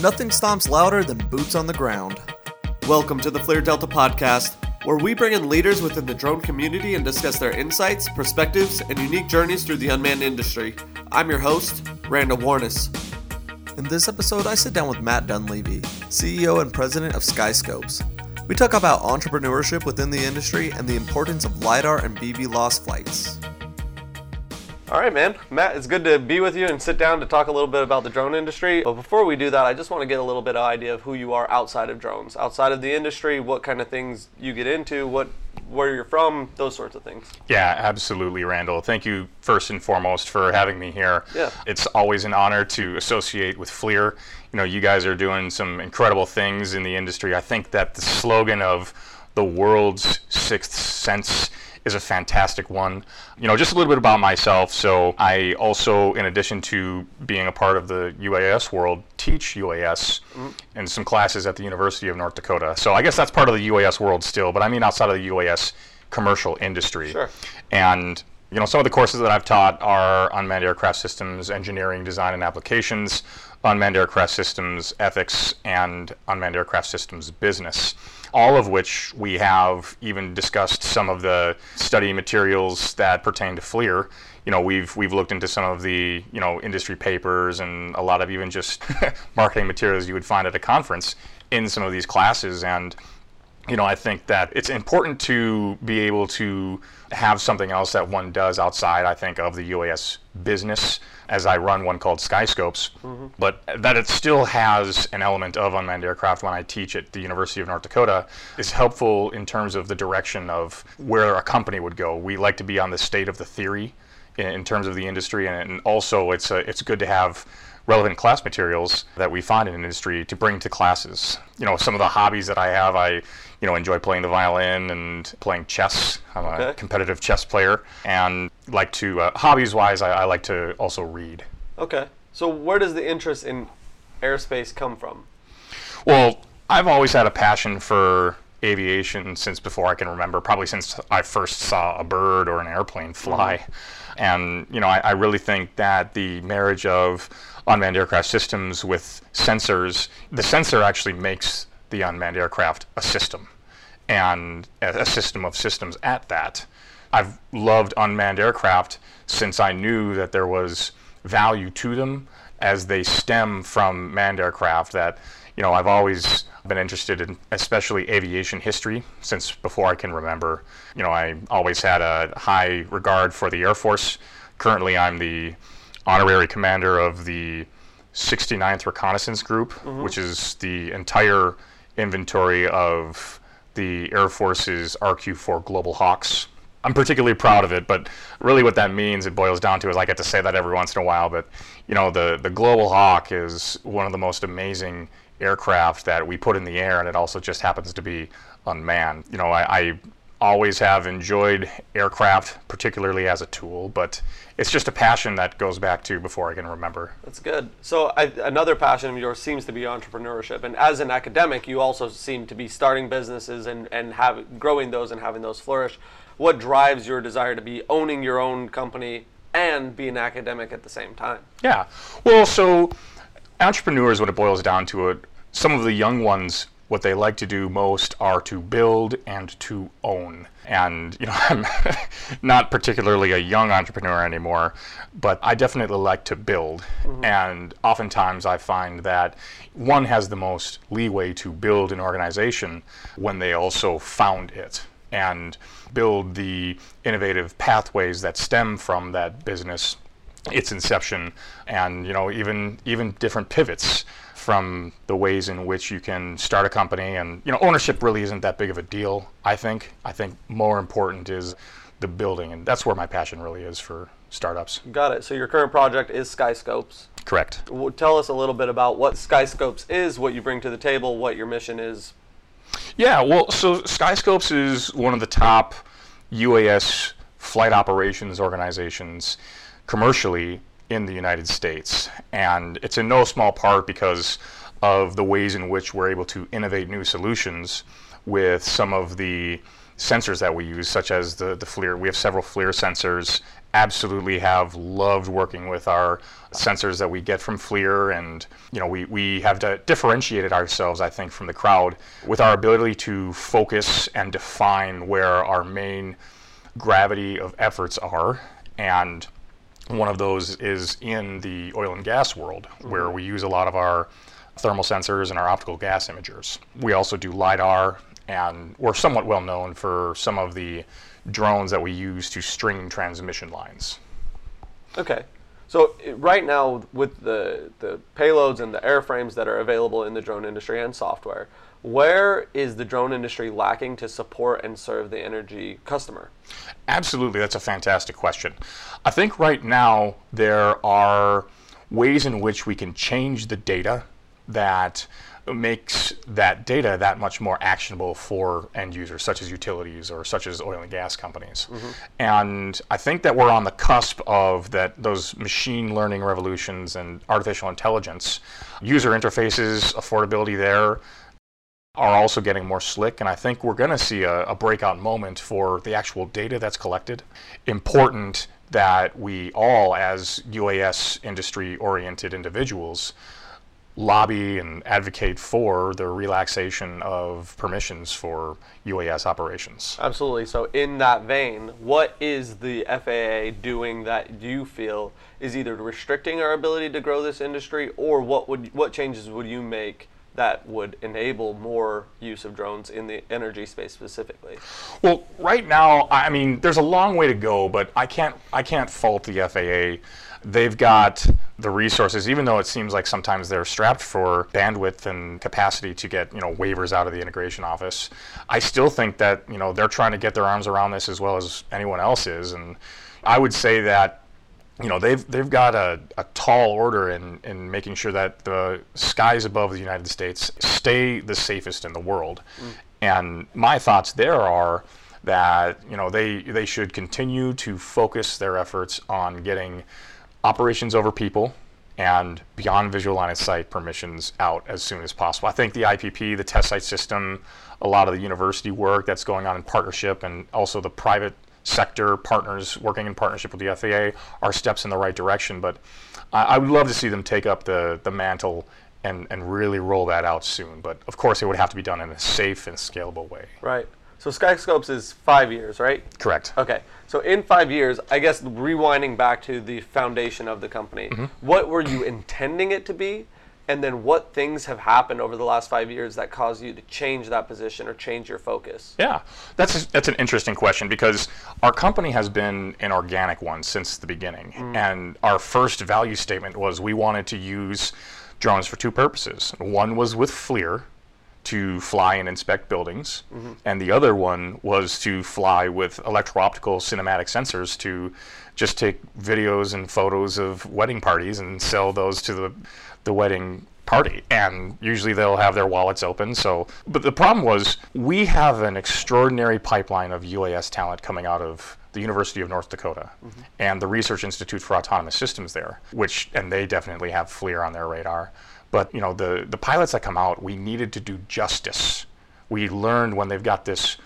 Nothing stomps louder than boots on the ground. Welcome to the FLIR Delta podcast, where we bring in leaders within the drone community and discuss their insights, perspectives, and unique journeys through the unmanned industry. I'm your host, Randall Warnas. In this episode, I sit down with Matt Dunlevy, CEO and president of SkySkopes. We talk about entrepreneurship within the industry and the importance of LiDAR and BVLOS flights. All right, man. Matt, it's good to be with you and sit down to talk a little bit about the drone industry. But before we do that, I just want to get a little bit of idea of who you are outside of drones, outside of the industry, what kind of things you get into, what where you're from, those sorts of things. Yeah, absolutely, Randall. Thank you first and foremost for having me here. Yeah. It's always an honor to associate with FLIR. You know, you guys are doing some incredible things in the industry. I think that the slogan of the world's sixth sense is a fantastic one. You know, just a little bit about myself. So I also, in addition to being a part of the UAS world, teach UAS mm-hmm. in some classes at the University of North Dakota. So I guess that's part of the UAS world still, but I mean outside of the UAS commercial industry. Sure. And you know, some of the courses that I've taught are unmanned aircraft systems, engineering, design, and applications, unmanned aircraft systems, ethics, and unmanned aircraft systems business all of which we have even discussed some of the study materials that pertain to FLIR. You know, we've we've looked into some of the you know industry papers and a lot of even just marketing materials you would find at a conference in some of these classes and you know, I think that it's important to be able to have something else that one does outside, I think, of the UAS business as I run one called SkySkopes, mm-hmm. but that it still has an element of unmanned aircraft when I teach at the University of North Dakota is helpful in terms of the direction of where a company would go. We like to be on the state of the theory in, in terms of the industry, and, and also it's, a, it's good to have relevant class materials that we find in industry to bring to classes. You know, some of the hobbies that I have, I you know, enjoy playing the violin and playing chess. I'm okay. a competitive chess player, and like to uh, hobbies-wise, I, I like to also read. Okay. So where does the interest in airspace come from? Well, I've always had a passion for aviation since before I can remember, probably since I first saw a bird or an airplane fly. Mm-hmm. And, you know, I, I, really think that the marriage of unmanned aircraft systems with sensors, the sensor actually makes the unmanned aircraft a system and a system of systems at that. I've loved unmanned aircraft since I knew that there was value to them as they stem from manned aircraft that you know I've always been interested in especially aviation history since before I can remember. You know, I always had a high regard for the Air Force. Currently I'm the honorary commander of the 69th Reconnaissance Group, mm-hmm. which is the entire inventory of the Air Force's RQ-4 Global Hawks. I'm particularly proud of it, but really what that means, it boils down to, is I get to say that every once in a while, but you know, the, the Global Hawk is one of the most amazing aircraft that we put in the air, and it also just happens to be unmanned. You know, I, I always have enjoyed aircraft, particularly as a tool, but it's just a passion that goes back to before I can remember. That's good. So I, another passion of yours seems to be entrepreneurship, and as an academic, you also seem to be starting businesses and and have growing those and having those flourish. What drives your desire to be owning your own company and be an academic at the same time? Yeah. Well, so entrepreneurs, when it boils down to it, some of the young ones what they like to do most are to build and to own. And, you know, I'm not particularly a young entrepreneur anymore, but I definitely like to build. Mm-hmm. And oftentimes I find that one has the most leeway to build an organization when they also found it and build the innovative pathways that stem from that business its inception and you know even even different pivots from the ways in which you can start a company and you know ownership really isn't that big of a deal i think. I think more important is the building and that's where my passion really is for startups. Got it. So your current project is SkySkopes. Correct. Tell us a little bit about what SkySkopes is what you bring to the table what your mission is. Yeah well so SkySkopes is one of the top uas flight operations organizations commercially in the United States. And it's in no small part because of the ways in which we're able to innovate new solutions with some of the sensors that we use, such as the, the FLIR. We have several FLIR sensors absolutely have loved working with our sensors that we get from FLIR and you know we, we have differentiated ourselves I think from the crowd with our ability to focus and define where our main gravity of efforts are and one of those is in the oil and gas world mm-hmm. where we use a lot of our thermal sensors and our optical gas imagers. We also do LIDAR and we're somewhat well known for some of the drones that we use to string transmission lines. Okay. So right now, with the, the payloads and the airframes that are available in the drone industry and software, where is the drone industry lacking to support and serve the energy customer? Absolutely, that's a fantastic question. I think right now there are ways in which we can change the data that makes that data that much more actionable for end users, such as utilities or such as oil and gas companies. Mm-hmm. And I think that we're on the cusp of that those machine learning revolutions and artificial intelligence, user interfaces, affordability there are also getting more slick and I think we're going to see a, a breakout moment for the actual data that's collected. Important that we all as UAS industry oriented individuals lobby and advocate for the relaxation of permissions for UAS operations. Absolutely. So, in that vein, what is the FAA doing that you feel is either restricting our ability to grow this industry, or what would what changes would you make that would enable more use of drones in the energy space specifically? Well, right now, I mean, there's a long way to go, but I can't I can't fault the FAA they've got the resources, even though it seems like sometimes they're strapped for bandwidth and capacity to get you know waivers out of the integration office. I still think that you know they're trying to get their arms around this as well as anyone else is, and I would say that you know they've they've got a, a tall order in, in making sure that the skies above the United States stay the safest in the world. Mm. And my thoughts there are that you know they they should continue to focus their efforts on getting operations over people and beyond visual line of sight permissions out as soon as possible. I think the IPP, the test site system, a lot of the university work that's going on in partnership, and also the private sector partners working in partnership with the FAA are steps in the right direction. But I, I would love to see them take up the, the mantle and, and really roll that out soon. But of course, it would have to be done in a safe and scalable way. Right. So SkySkopes is five years, right? Correct. Okay. So in five years, I guess rewinding back to the foundation of the company, mm-hmm. what were you intending it to be? And then what things have happened over the last five years that caused you to change that position or change your focus? Yeah, that's that's an interesting question because our company has been an organic one since the beginning, mm. and our first value statement was we wanted to use drones for two purposes. One was with FLIR, to fly and inspect buildings, mm-hmm. and the other one was to fly with electro-optical cinematic sensors to just take videos and photos of wedding parties and sell those to the the wedding party and usually they'll have their wallets open so but the problem was we have an extraordinary pipeline of UAS talent coming out of the University of North Dakota mm-hmm. and the Research Institute for Autonomous Systems there which and they definitely have FLIR on their radar but you know, the the pilots that come out, we needed to do justice. We learned when they've got this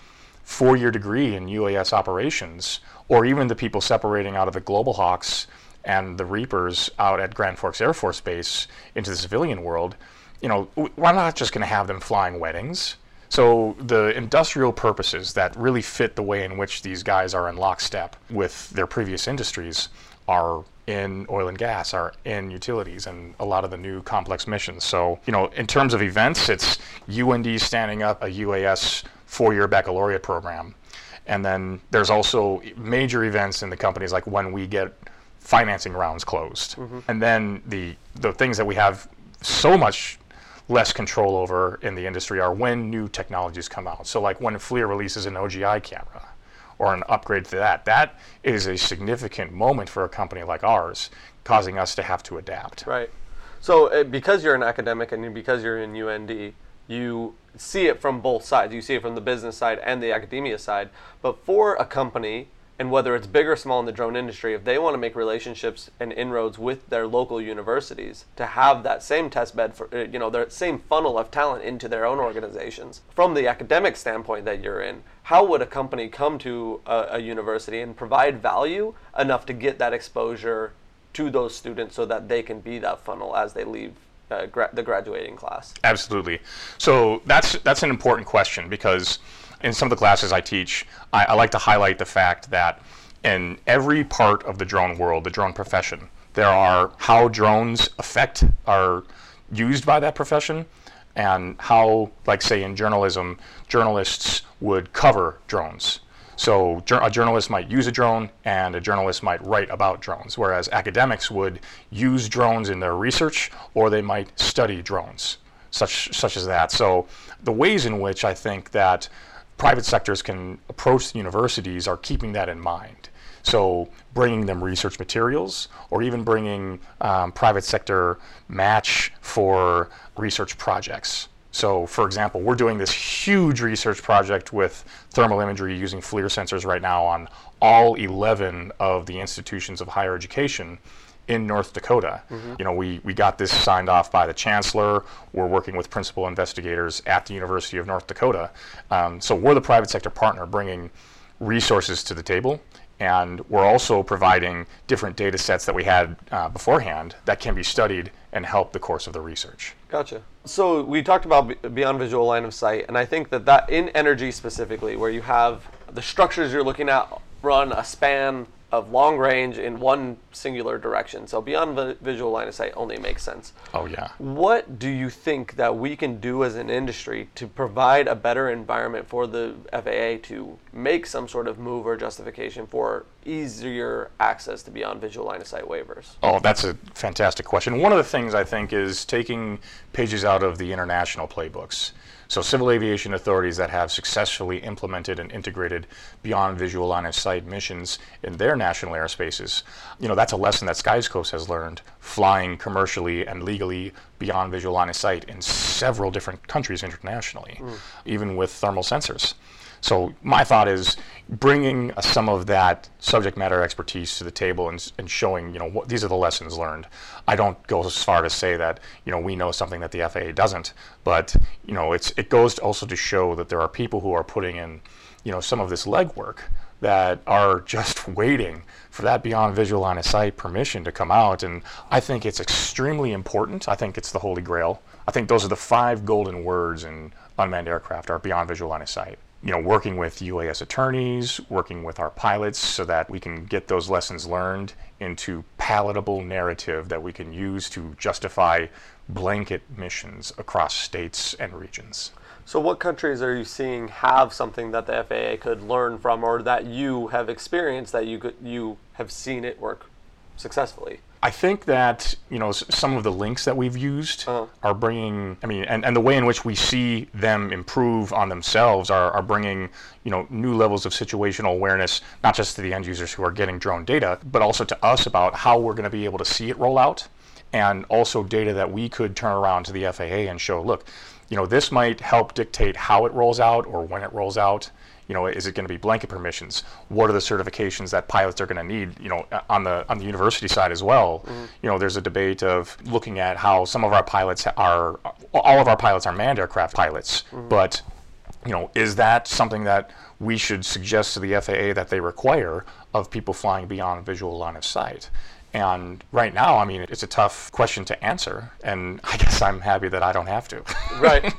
four-year degree in UAS operations, or even the people separating out of the Global Hawks and the Reapers out at Grand Forks Air Force Base into the civilian world. You know, we're not just going to have them flying weddings. So the industrial purposes that really fit the way in which these guys are in lockstep with their previous industries are in oil and gas, are in utilities, and a lot of the new complex missions. So, you know, in terms of events, it's UND standing up a UAS four-year baccalaureate program. And then there's also major events in the companies like when we get financing rounds closed. Mm-hmm. And then the the things that we have so much less control over in the industry are when new technologies come out. So like when FLIR releases an OGI camera or an upgrade to that. That is a significant moment for a company like ours, causing us to have to adapt. Right. So uh, because you're an academic and because you're in UND, you see it from both sides. You see it from the business side and the academia side. But for a company and whether it's big or small in the drone industry, if they want to make relationships and inroads with their local universities to have that same test bed for, uh, you know, their same funnel of talent into their own organizations, from the academic standpoint that you're in, how would a company come to a, a university and provide value enough to get that exposure to those students so that they can be that funnel as they leave uh, gra- the graduating class? Absolutely. So that's that's an important question because in some of the classes I teach, I, I like to highlight the fact that in every part of the drone world, the drone profession, there are how drones affect are used by that profession and how, like say in journalism, journalists would cover drones. So a journalist might use a drone and a journalist might write about drones, whereas academics would use drones in their research or they might study drones, such, such as that. So the ways in which I think that private sectors can approach the universities are keeping that in mind. So bringing them research materials or even bringing um, private sector match for research projects. So, for example, we're doing this huge research project with thermal imagery using FLIR sensors right now on all 11 of the institutions of higher education in North Dakota. Mm-hmm. You know, we, we got this signed off by the chancellor. We're working with principal investigators at the University of North Dakota. Um, so we're the private sector partner bringing resources to the table. And we're also providing different data sets that we had uh, beforehand that can be studied and help the course of the research. Gotcha. So we talked about beyond visual line of sight, and I think that that in energy specifically, where you have the structures you're looking at run a span of long range in one singular direction. So beyond the visual line of sight only makes sense. Oh yeah. What do you think that we can do as an industry to provide a better environment for the FAA to make some sort of move or justification for easier access to beyond visual line of sight waivers? Oh, that's a fantastic question. One of the things I think is taking pages out of the international playbooks. So civil aviation authorities that have successfully implemented and integrated beyond visual line of sight missions in their national airspaces, you know, that's a lesson that SkySkopes has learned flying commercially and legally beyond visual line of sight in several different countries internationally, mm. even with thermal sensors. So my thought is bringing uh, some of that subject matter expertise to the table and, and showing, you know, what, these are the lessons learned. I don't go as far to say that, you know, we know something that the FAA doesn't, but, you know, it's, it goes to also to show that there are people who are putting in, you know, some of this legwork that are just waiting for that beyond visual line of sight permission to come out. And I think it's extremely important. I think it's the holy grail. I think those are the five golden words in unmanned aircraft are beyond visual line of sight you know, working with UAS attorneys, working with our pilots so that we can get those lessons learned into palatable narrative that we can use to justify blanket missions across states and regions. So, what countries are you seeing have something that the FAA could learn from, or that you have experienced that you could you have seen it work successfully? I think that you know some of the links that we've used uh-huh. are bringing. I mean, and, and the way in which we see them improve on themselves are, are bringing you know new levels of situational awareness, not just to the end users who are getting drone data, but also to us about how we're going to be able to see it roll out, and also data that we could turn around to the FAA and show, look, you know, this might help dictate how it rolls out or when it rolls out you know, is it going to be blanket permissions? What are the certifications that pilots are going to need? You know, on the on the university side as well. Mm-hmm. You know, there's a debate of looking at how some of our pilots are, all of our pilots are manned aircraft pilots, mm-hmm. but you know, is that something that we should suggest to the FAA that they require of people flying beyond visual line of sight? And right now, I mean, it's a tough question to answer, and I guess I'm happy that I don't have to. right.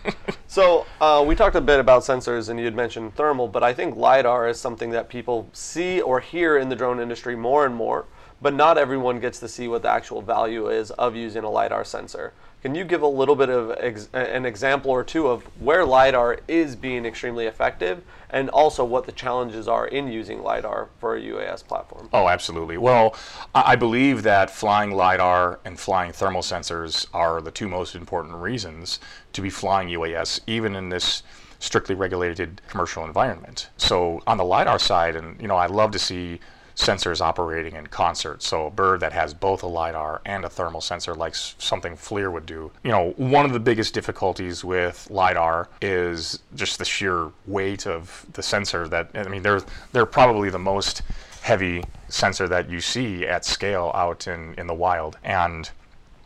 So uh, we talked a bit about sensors, and you had mentioned thermal, but I think lidar is something that people see or hear in the drone industry more and more. But not everyone gets to see what the actual value is of using a lidar sensor. Can you give a little bit of ex- an example or two of where LiDAR is being extremely effective and also what the challenges are in using LiDAR for a UAS platform? Oh, absolutely. Well, I believe that flying LiDAR and flying thermal sensors are the two most important reasons to be flying UAS, even in this strictly regulated commercial environment. So on the LiDAR side, and you know, I love to see sensors operating in concert. So a bird that has both a LiDAR and a thermal sensor, like something FLIR would do. You know, one of the biggest difficulties with LiDAR is just the sheer weight of the sensor that, I mean, they're, they're probably the most heavy sensor that you see at scale out in, in the wild. And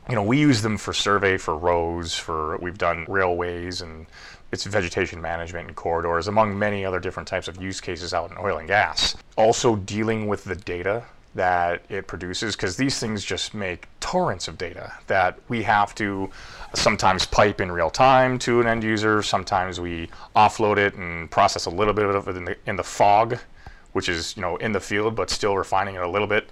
you know, we use them for survey for roads, for we've done railways and it's vegetation management and corridors, among many other different types of use cases out in oil and gas. Also dealing with the data that it produces, because these things just make torrents of data that we have to sometimes pipe in real time to an end user. Sometimes we offload it and process a little bit of it in the, in the fog, which is you know in the field, but still refining it a little bit.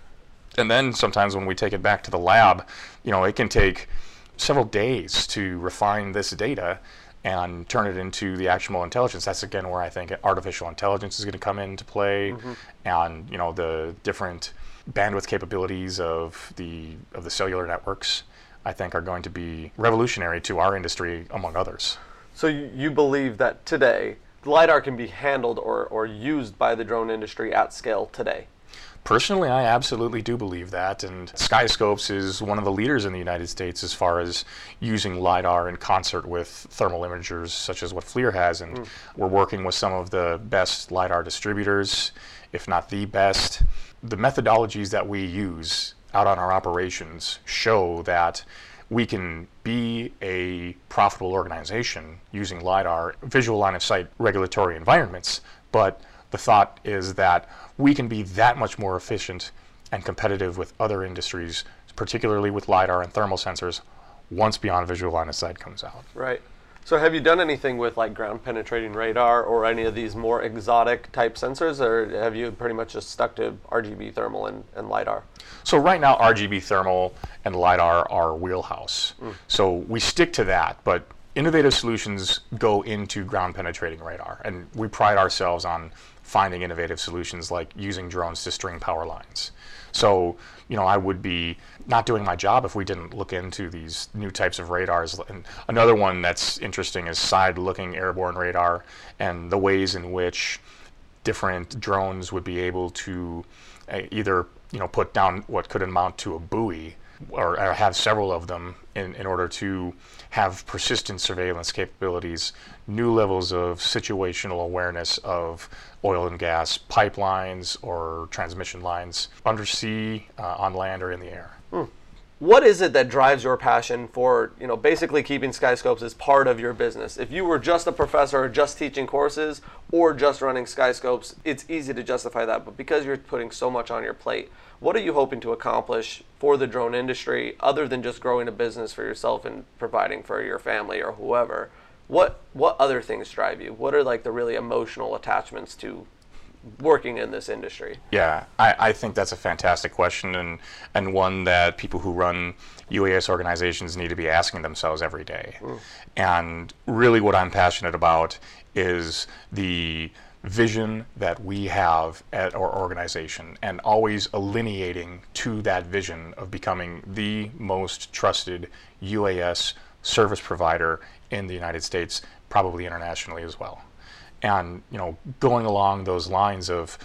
And then sometimes when we take it back to the lab, you know, it can take several days to refine this data and turn it into the actionable intelligence. That's again where I think artificial intelligence is going to come into play, mm-hmm. and you know the different bandwidth capabilities of the of the cellular networks. I think are going to be revolutionary to our industry, among others. So you believe that today lidar can be handled or, or used by the drone industry at scale today? Personally, I absolutely do believe that, and SkySkopes is one of the leaders in the United States as far as using LiDAR in concert with thermal imagers, such as what FLIR has, and mm. we're working with some of the best LiDAR distributors, if not the best. The methodologies that we use out on our operations show that we can be a profitable organization using LiDAR, visual line of sight regulatory environments, but the thought is that we can be that much more efficient and competitive with other industries, particularly with LiDAR and thermal sensors, once beyond visual line of sight comes out. Right. So have you done anything with like ground penetrating radar or any of these more exotic type sensors, or have you pretty much just stuck to RGB thermal and, and LiDAR? So right now, RGB thermal and LiDAR are wheelhouse. Mm. So we stick to that, but innovative solutions go into ground penetrating radar, and we pride ourselves on finding innovative solutions like using drones to string power lines. So, you know, I would be not doing my job if we didn't look into these new types of radars. And another one that's interesting is side-looking airborne radar and the ways in which different drones would be able to uh, either, you know, put down what could amount to a buoy or, or have several of them in, in order to have persistent surveillance capabilities, new levels of situational awareness of oil and gas pipelines or transmission lines undersea, uh, on land, or in the air. Hmm. What is it that drives your passion for, you know, basically keeping SkySkopes as part of your business? If you were just a professor, just teaching courses, or just running SkySkopes, it's easy to justify that. But because you're putting so much on your plate, what are you hoping to accomplish for the drone industry other than just growing a business for yourself and providing for your family or whoever? What what other things drive you? What are like the really emotional attachments to working in this industry? Yeah, I, I think that's a fantastic question and and one that people who run UAS organizations need to be asking themselves every day. Mm. And really what I'm passionate about is the vision that we have at our organization and always alineating to that vision of becoming the most trusted UAS service provider in the United States, probably internationally as well. And you know, going along those lines of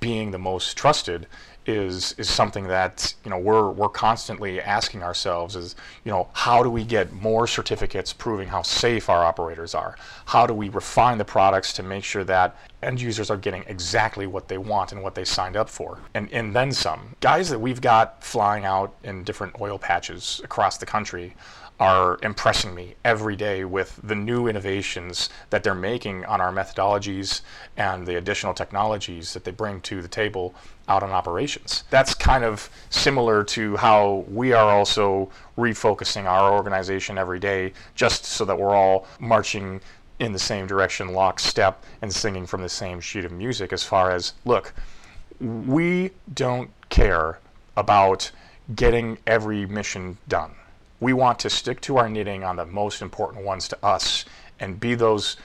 being the most trusted is is something that you know we're we're constantly asking ourselves is you know how do we get more certificates proving how safe our operators are? How do we refine the products to make sure that end users are getting exactly what they want and what they signed up for? And and then some. Guys that we've got flying out in different oil patches across the country are impressing me every day with the new innovations that they're making on our methodologies and the additional technologies that they bring to the table out on operations. That's kind of similar to how we are also refocusing our organization every day just so that we're all marching in the same direction, lockstep, and singing from the same sheet of music as far as look, we don't care about getting every mission done we want to stick to our knitting on the most important ones to us and be those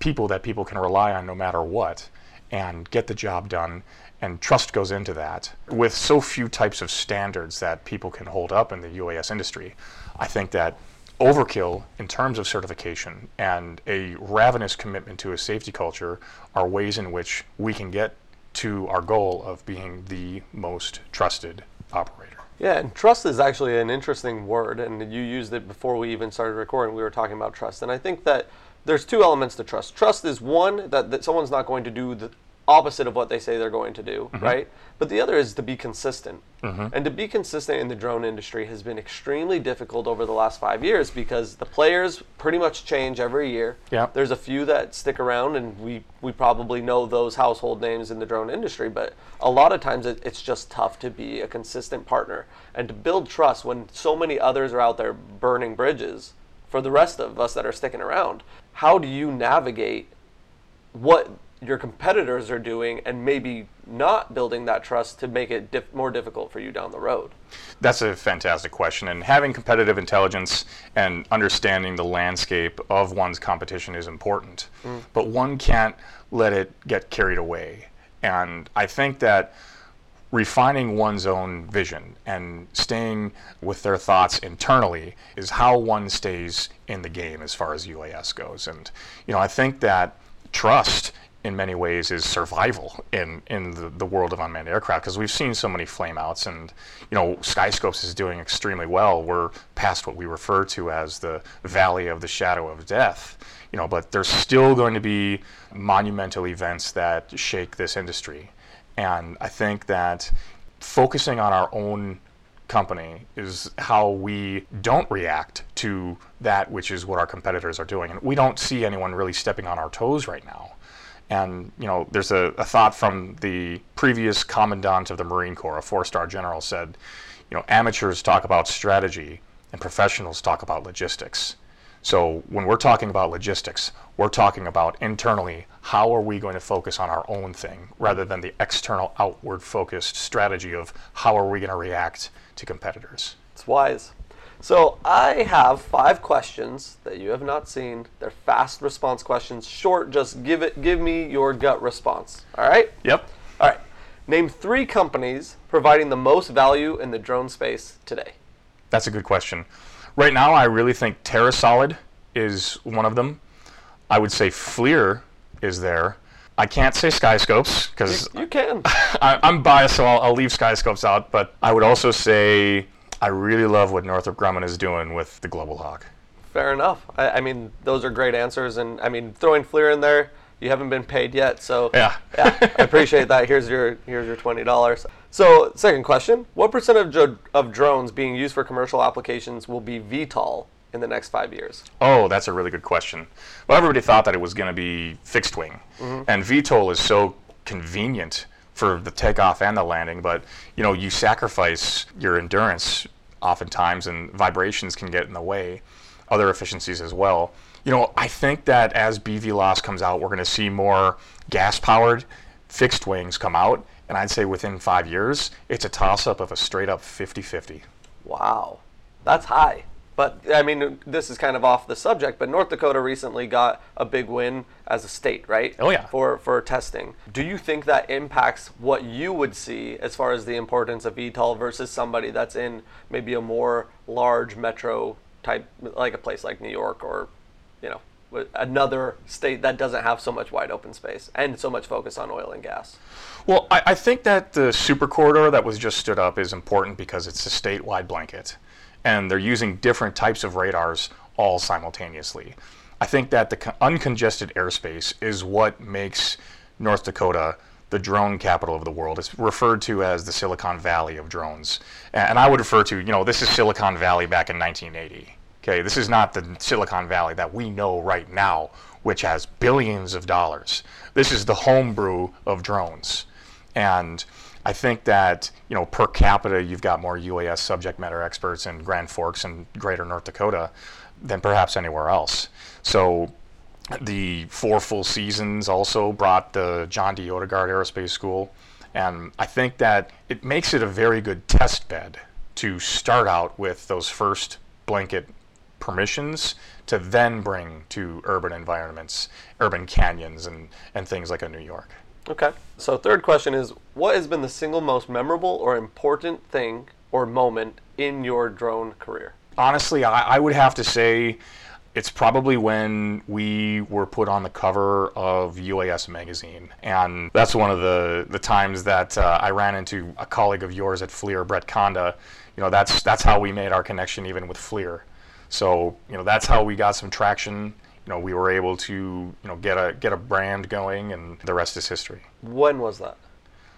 people that people can rely on no matter what and get the job done. And trust goes into that. With so few types of standards that people can hold up in the UAS industry I think that overkill in terms of certification and a ravenous commitment to a safety culture are ways in which we can get to our goal of being the most trusted operator yeah, and trust is actually an interesting word, and you used it before we even started recording. We were talking about trust, and I think that there's two elements to trust. Trust is one that, that someone's not going to do the, opposite of what they say they're going to do, mm-hmm. right? But the other is to be consistent. Mm-hmm. And to be consistent in the drone industry has been extremely difficult over the last five years because the players pretty much change every year. Yeah. There's a few that stick around, and we, we probably know those household names in the drone industry, but a lot of times it, it's just tough to be a consistent partner and to build trust when so many others are out there burning bridges for the rest of us that are sticking around. How do you navigate what your competitors are doing and maybe not building that trust to make it dif- more difficult for you down the road? That's a fantastic question. And having competitive intelligence and understanding the landscape of one's competition is important. Mm. But one can't let it get carried away. And I think that refining one's own vision and staying with their thoughts internally is how one stays in the game as far as UAS goes. And, you know, I think that trust in many ways is survival in, in the, the world of unmanned aircraft because we've seen so many flameouts and you know SkySkopes is doing extremely well. We're past what we refer to as the valley of the shadow of death you know but there's still going to be monumental events that shake this industry. And i think that focusing on our own company is how we don't react to that which is what our competitors are doing. And we don't see anyone really stepping on our toes right now and you know, there's a, a thought from the previous commandant of the Marine Corps, a four-star general, said, you know, amateurs talk about strategy and professionals talk about logistics. So when we're talking about logistics, we're talking about internally how are we going to focus on our own thing rather than the external outward focused strategy of how are we going to react to competitors. It's wise. So I have five questions that you have not seen. They're fast response questions, short. Just give it. Give me your gut response. All right. Yep. All right. Name three companies providing the most value in the drone space today. That's a good question. Right now, I really think TerraSolid is one of them. I would say FLIR is there. I can't say SkySkopes because You can. I'm biased, so I'll, I'll leave SkySkopes out. But I would also say I really love what Northrop Grumman is doing with the Global Hawk. Fair enough. I, I mean, those are great answers, and I mean, throwing FLIR in there, you haven't been paid yet, so Yeah. yeah, I appreciate that. Here's your here's your twenty dollars. So, second question: What percent of of drones being used for commercial applications will be VTOL in the next five years? Oh, that's a really good question. Well, everybody thought that it was going to be fixed wing, mm-hmm. and VTOL is so convenient for the takeoff and the landing. But you know, you sacrifice your endurance oftentimes, and vibrations can get in the way. Other efficiencies as well. You know, I think that as BVLOS comes out, we're going to see more gas-powered fixed wings come out, and I'd say within five years, it's a toss-up of a straight-up 50-50. Wow, that's high. But I mean, this is kind of off the subject. But North Dakota recently got a big win as a state, right? Oh, yeah. For for testing. Do you think that impacts what you would see as far as the importance of VTOL versus somebody that's in maybe a more large metro type, like a place like New York or, you know, another state that doesn't have so much wide open space and so much focus on oil and gas? Well, I, I think that the super corridor that was just stood up is important because it's a statewide blanket, and they're using different types of radars all simultaneously. I think that the uncongested airspace is what makes North Dakota the drone capital of the world. It's referred to as the Silicon Valley of drones, and I would refer to, you know, this is Silicon Valley back in 1980. Okay, this is not the Silicon Valley that we know right now, which has billions of dollars. This is the homebrew of drones. And I think that, you know, per capita, you've got more UAS subject matter experts in Grand Forks and greater North Dakota than perhaps anywhere else. So the four full seasons also brought the John D. Odegard Aerospace School. And I think that it makes it a very good test bed to start out with those first blanket permissions to then bring to urban environments, urban canyons, and, and things like a New York. Okay. So third question is what has been the single most memorable or important thing or moment in your drone career? Honestly, I, I would have to say it's probably when we were put on the cover of UAS magazine, and that's one of the the times that uh, I ran into a colleague of yours at FLIR, Brett Conda. You know, that's that's how we made our connection even with FLIR. So you know, that's how we got some traction you know, we were able to, you know, get a get a brand going, and the rest is history. When was that?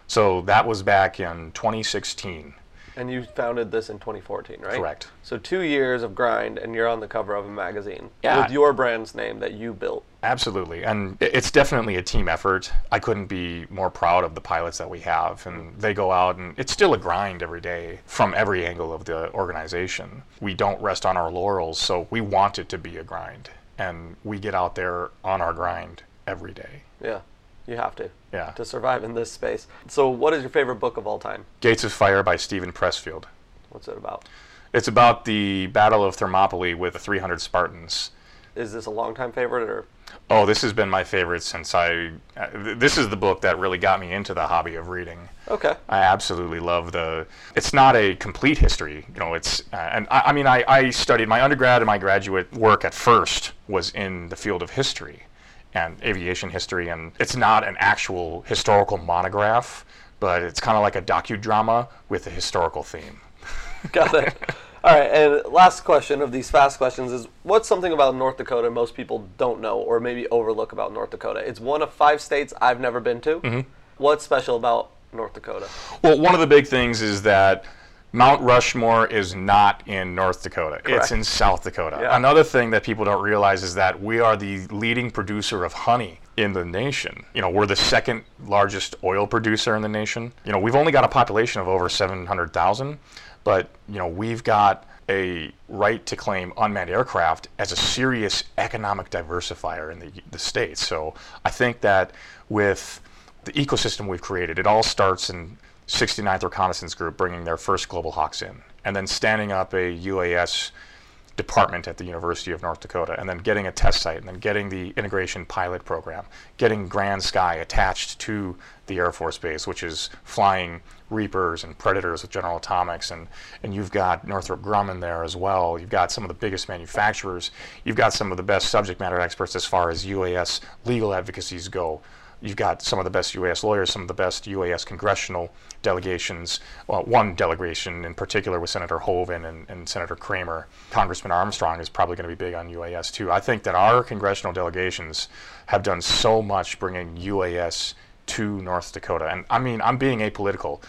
So that was back in 2016. And you founded this in 2014, right? Correct. So two years of grind, and you're on the cover of a magazine Yeah. with your brand's name that you built. Absolutely, and it's definitely a team effort. I couldn't be more proud of the pilots that we have, and they go out, and it's still a grind every day from every angle of the organization. We don't rest on our laurels, so we want it to be a grind, and we get out there on our grind every day. Yeah, you have to. Yeah. To survive in this space. So, what is your favorite book of all time? Gates of Fire by Steven Pressfield. What's it about? It's about the Battle of Thermopylae with the 300 Spartans. Is this a longtime favorite, or Oh, this has been my favorite since I. Uh, this is the book that really got me into the hobby of reading. okay? I absolutely love the. It's not a complete history, you know. It's uh, and I, I mean I, I studied my undergrad and my graduate work at first was in the field of history, and aviation history, and it's not an actual historical monograph, but it's kind of like a docudrama with a historical theme. Got it. All right, and last question of these fast questions is what's something about North Dakota most people don't know or maybe overlook about North Dakota? It's one of five states I've never been to. Mm-hmm. What's special about North Dakota? Well, one of the big things is that Mount Rushmore is not in North Dakota. It's in South Dakota. Yeah. Another thing that people don't realize is that we are the leading producer of honey in the nation. You know, we're the second largest oil producer in the nation. You know, we've only got a population of over 700,000, but you know, we've got a right to claim unmanned aircraft as a serious economic diversifier in the, the state. So I think that with the ecosystem we've created, it all starts in 69th Reconnaissance Group bringing their first Global Hawks in, and then standing up a UAS department at the University of North Dakota, and then getting a test site, and then getting the integration pilot program, getting Grand Sky attached to the Air Force Base, which is flying Reapers and Predators with General Atomics, and, and you've got Northrop Grumman there as well. You've got some of the biggest manufacturers. You've got some of the best subject matter experts as far as UAS legal advocacies go. You've got some of the best UAS lawyers, some of the best UAS congressional delegations. Well, one delegation in particular with Senator Hoven and, and Senator Cramer. Congressman Armstrong is probably going to be big on UAS too. I think that our congressional delegations have done so much bringing UAS to North Dakota. And I mean, I'm being apolitical.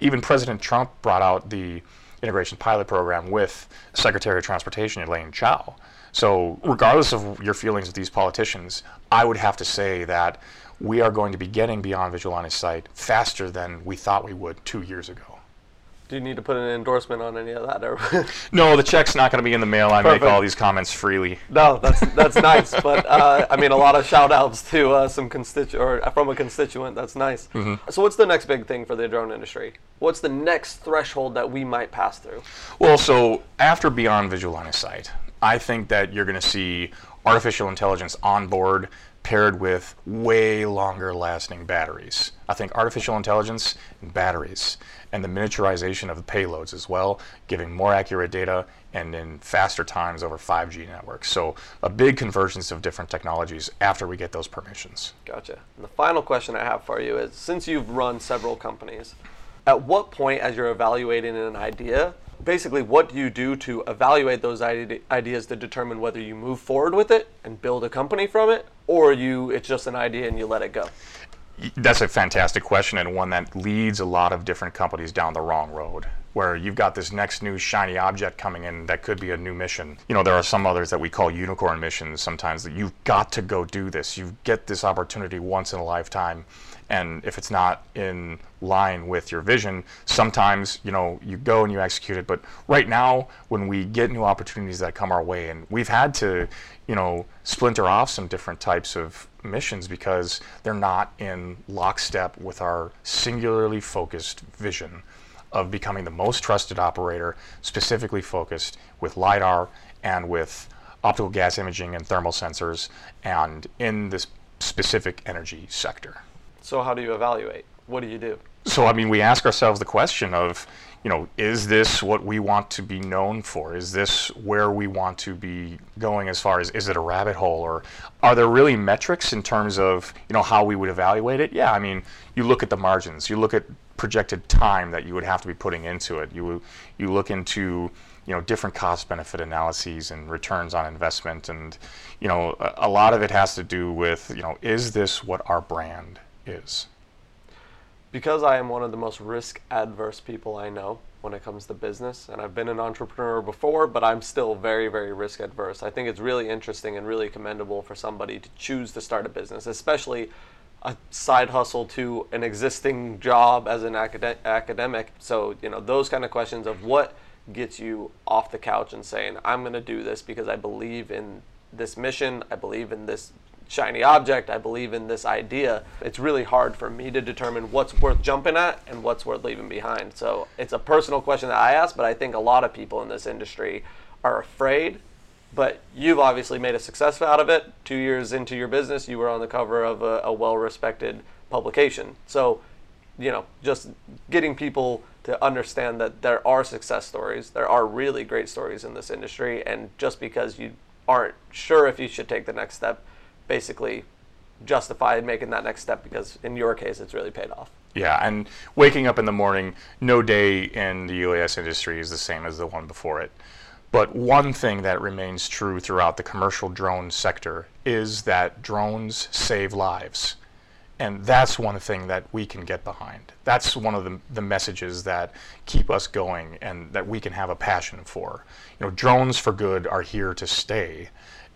Even President Trump brought out the integration pilot program with Secretary of Transportation Elaine Chao. So, regardless of your feelings of these politicians, I would have to say that we are going to be getting beyond visual line of sight faster than we thought we would two years ago. Do you need to put an endorsement on any of that? Or No, the check's not going to be in the mail. I make all these comments freely. no, that's that's nice. But uh, I mean, a lot of shout outs to uh, some constitu or from a constituent. That's nice. So, what's the next big thing for the drone industry? What's the next threshold that we might pass through? Well, so after beyond visual line of sight, I think that you're going to see artificial intelligence on board paired with way longer lasting batteries. I think artificial intelligence and batteries and the miniaturization of the payloads as well, giving more accurate data and in faster times over 5G networks. So a big convergence of different technologies after we get those permissions. Gotcha. And the final question I have for you is since you've run several companies, at what point, as you're evaluating an idea, basically what do you do to evaluate those ide- ideas to determine whether you move forward with it and build a company from it, or you it's just an idea and you let it go? That's a fantastic question and one that leads a lot of different companies down the wrong road. Where you've got this next new shiny object coming in that could be a new mission. You know, there are some others that we call unicorn missions sometimes that you've got to go do this. You get this opportunity once in a lifetime. And if it's not in line with your vision, sometimes, you know, you go and you execute it. But right now, when we get new opportunities that come our way, and we've had to, you know, splinter off some different types of missions because they're not in lockstep with our singularly focused vision of becoming the most trusted operator, specifically focused with LiDAR and with optical gas imaging and thermal sensors, and in this specific energy sector. So how do you evaluate? What do you do? So, I mean, we ask ourselves the question of, you know, is this what we want to be known for? Is this where we want to be going as far as, is it a rabbit hole? Or are there really metrics in terms of, you know, how we would evaluate it? Yeah, I mean, you look at the margins, you look at projected time that you would have to be putting into it, you, you look into you know different cost benefit analyses and returns on investment and you know a, a lot of it has to do with you know is this what our brand is because I am one of the most risk adverse people I know when it comes to business, and I've been an entrepreneur before, but I'm still very, very risk adverse. I think it's really interesting and really commendable for somebody to choose to start a business, especially a side hustle to an existing job as an acad- academic. So, you know, those kind of questions of what gets you off the couch and saying, I'm going to do this because I believe in this mission, I believe in this shiny object, I believe in this idea. It's really hard for me to determine what's worth jumping at and what's worth leaving behind. So it's a personal question that I ask, but I think a lot of people in this industry are afraid. But you've obviously made a success out of it. Two years into your business, you were on the cover of a, a well respected publication. So, you know, just getting people to understand that there are success stories, there are really great stories in this industry, and just because you aren't sure if you should take the next step basically justify making that next step because in your case it's really paid off. Yeah, and waking up in the morning, no day in the UAS industry is the same as the one before it. But one thing that remains true throughout the commercial drone sector is that drones save lives. And that's one thing that we can get behind. That's one of the, the messages that keep us going and that we can have a passion for. You know, drones for good are here to stay.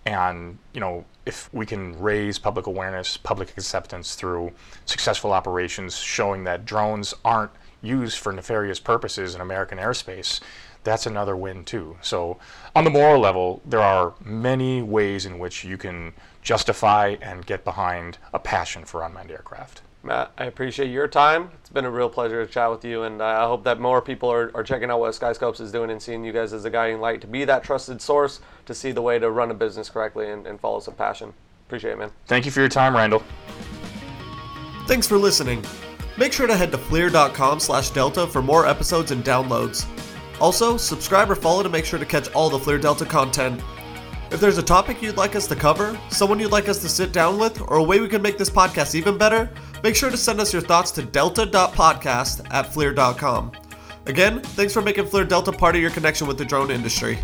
And you know, if we can raise public awareness, public acceptance through successful operations, showing that drones aren't used for nefarious purposes in American airspace, that's another win too. So, on the moral level, there are many ways in which you can justify and get behind a passion for unmanned aircraft. Matt, I appreciate your time. It's been a real pleasure to chat with you, and I hope that more people are, are checking out what SkySkopes is doing and seeing you guys as a guiding light to be that trusted source to see the way to run a business correctly and, and follow some passion. Appreciate it, man. Thank you for your time, Randall. Thanks for listening. Make sure to head to flir.com slash delta for more episodes and downloads. Also, subscribe or follow to make sure to catch all the FLIR Delta content. If there's a topic you'd like us to cover, someone you'd like us to sit down with, or a way we can make this podcast even better, make sure to send us your thoughts to delta.podcast at flir.com. Again, thanks for making FLIR Delta part of your connection with the drone industry.